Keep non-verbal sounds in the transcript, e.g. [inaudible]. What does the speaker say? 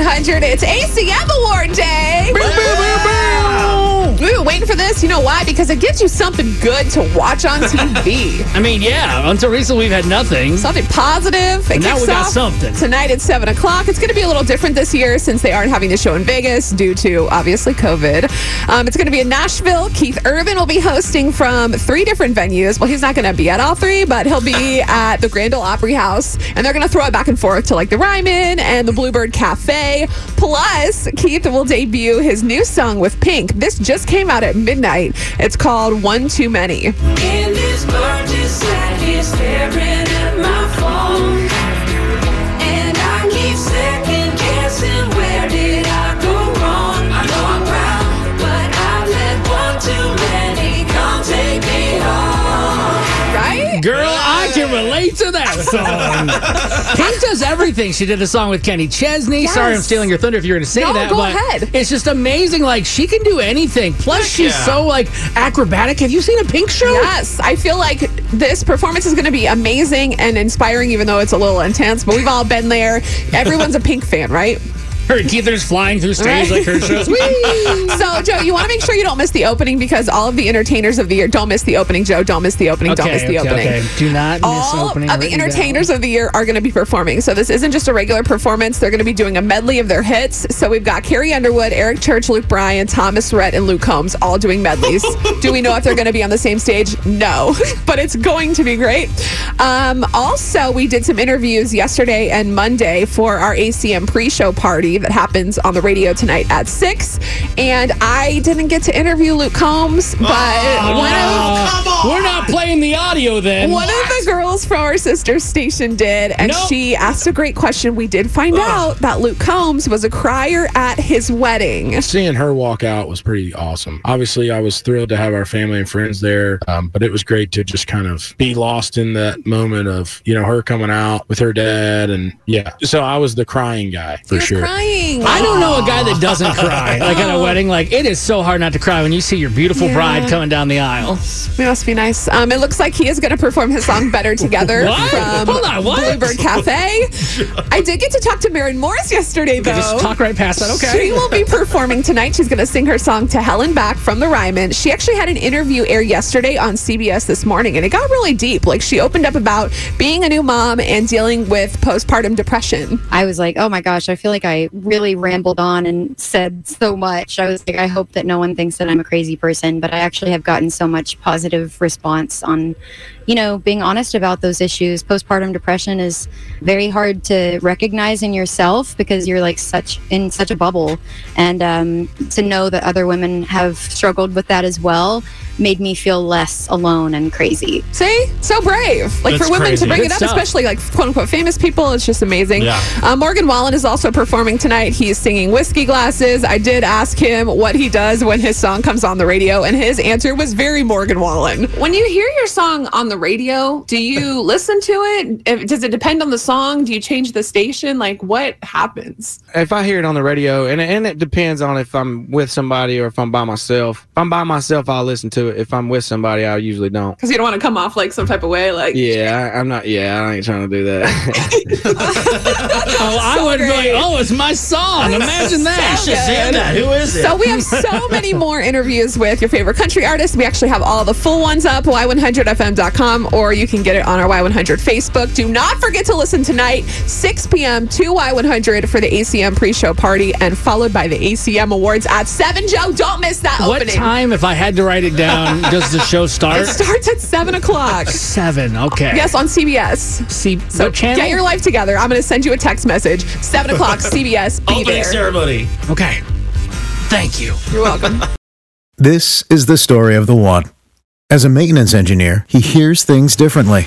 Y100. It's ACM Award Day. You know why? Because it gives you something good to watch on TV. [laughs] I mean, yeah, until recently we've had nothing. something positive. It And now we got something. Tonight at 7 o'clock. It's going to be a little different this year since they aren't having the show in Vegas due to, obviously, COVID. Um, it's going to be in Nashville. Keith Urban will be hosting from three different venues. Well, he's not going to be at all three, but he'll be [laughs] at the Grand Ole Opry House. And they're going to throw it back and forth to like the Ryman and the Bluebird Cafe. Plus, Keith will debut his new song with Pink. This just came out at midnight. It's called One Too Many. In this bar, just sat staring at my phone. And I keep second guessing where did I go wrong? I know I'm proud, but I've let one too many come take me home. Right? Girl, I can relate to that song. [laughs] Pink does everything. She did a song with Kenny Chesney. Sorry, I'm stealing your thunder if you're going to say No, that. go but ahead. It's just amazing. Like she can do anything. Plus, she's yeah. so like acrobatic. Have you seen a Pink show? Yes, I feel like this performance is going to be amazing and inspiring, even though it's a little intense. But we've all been there. Everyone's a Pink fan, right? Her Keither's flying through stage like her shows. [laughs] So, Joe, you want to make sure you don't miss the opening because all of the entertainers of the year don't miss the opening. Joe, don't miss the opening. don't miss the okay, opening. okay. Do not miss All of the written down. entertainers of the year are going to be performing. So this isn't just a regular performance. They're going to be doing a medley of their hits. So we've got Carrie Underwood, Eric Church, Luke Bryan, Thomas Rhett, and Luke Combs all doing medleys. [laughs] Do we know if they're going to be on the same stage? No, [laughs] but it's going to be great. Um, also, we did some interviews yesterday and Monday for our ACM pre-show party that happens on the radio tonight at six. And I didn't get to interview Luke Combs, but one of come on. We're not playing the audio then. one of the girls from our sister station did, and Nope. she asked a great question. We did find out that Luke Combs was a crier at his wedding. Seeing her walk out was pretty awesome. Obviously, I was thrilled to have our family and friends there, um, but it was great to just kind of be lost in that moment of you know her coming out with her dad, and yeah. So I was the crying guy for He was sure. crying. I don't know a guy that doesn't cry. Like at a [laughs] wedding, like it is so hard not to cry when you see your beautiful Yeah. bride coming down the aisle. It must be nice. Um, it looks like he is going to perform his song "Better [laughs] Together" [laughs] What? from Hold on, what? Bluebird Cafe. I did get to talk to Maren Morris yesterday, though. Just talk right past that. Okay. She will be [laughs] performing tonight. She's going to sing her song to Hell and Back from the Ryman. She actually had an interview air yesterday on CBS this morning, and it got really deep. Like she opened up about being a new mom and dealing with postpartum depression. I was like, oh my gosh, I feel like I really rambled on and said so much. I was like, I hope that no one thinks that I'm a crazy person, but I actually have gotten so much positive response on, you know, being honest about those issues. Postpartum depression is very hard to recognize in yourself because you're like such in such a bubble, and um, to know that other women have struggled with that as well made me feel less alone and crazy. See, so brave. Like That's for women crazy. to bring Good it up, stuff. especially like quote unquote famous people, it's just amazing. Yeah. Uh, Morgan Wallen is also performing tonight. He's singing Whiskey Glasses. I did ask him what he does when his song comes on the radio, and his answer was very Morgan Wallen. When you hear your song on the radio, do you listen to it? If, does it depend on the song? Do you change the station? Like what happens? if I hear it on the radio, and and it depends on if I'm with somebody or if I'm by myself. If I'm by myself, I'll listen to it. If I'm with somebody, I usually don't. Because you don't want to come off like some type of way. Like Yeah, I, I'm not. Yeah, I ain't trying to do that. [laughs] Oh, I wouldn't be like, oh, it's my song. Imagine that. So Shazam that. Who is it? So we have so [laughs] many more interviews with your favorite country artists. We actually have all the full ones up, y100fm.com, or you can get it on our Y100 Facebook. Do not forget to listen tonight, 6 p.m. to Y100 for the ACM pre-show party, and followed by the ACM Awards at 7. Joe, don't miss that What opening. time, if I had to write it down, [laughs] does the show start? It starts at 7 o'clock. Seven. Okay. Yes, on CBS. See So what channel? get your life together. I'm going to send you a text message. 7 o'clock, [laughs] CBS. Be Opening there. ceremony. okay. Thank you. You're welcome. This is the story of the one. As a maintenance engineer, he hears things differently.